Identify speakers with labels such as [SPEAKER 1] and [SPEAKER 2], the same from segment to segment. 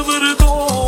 [SPEAKER 1] sıvır doğ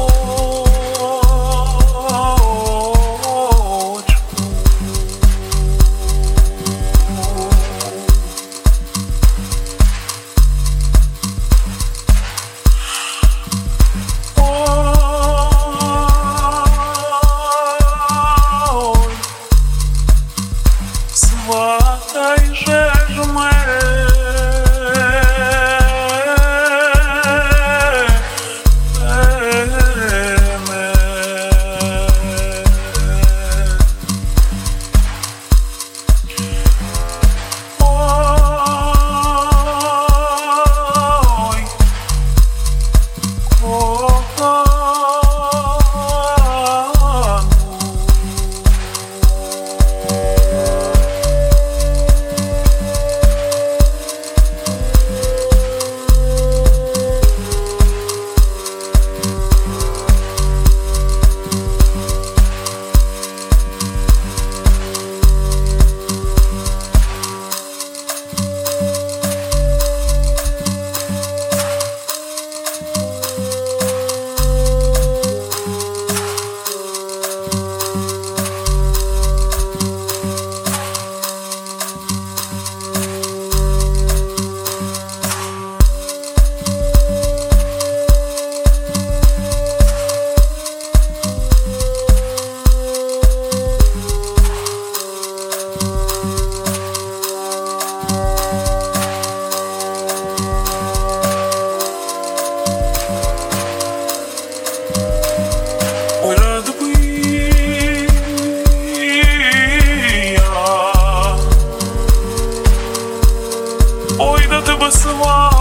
[SPEAKER 1] the wall.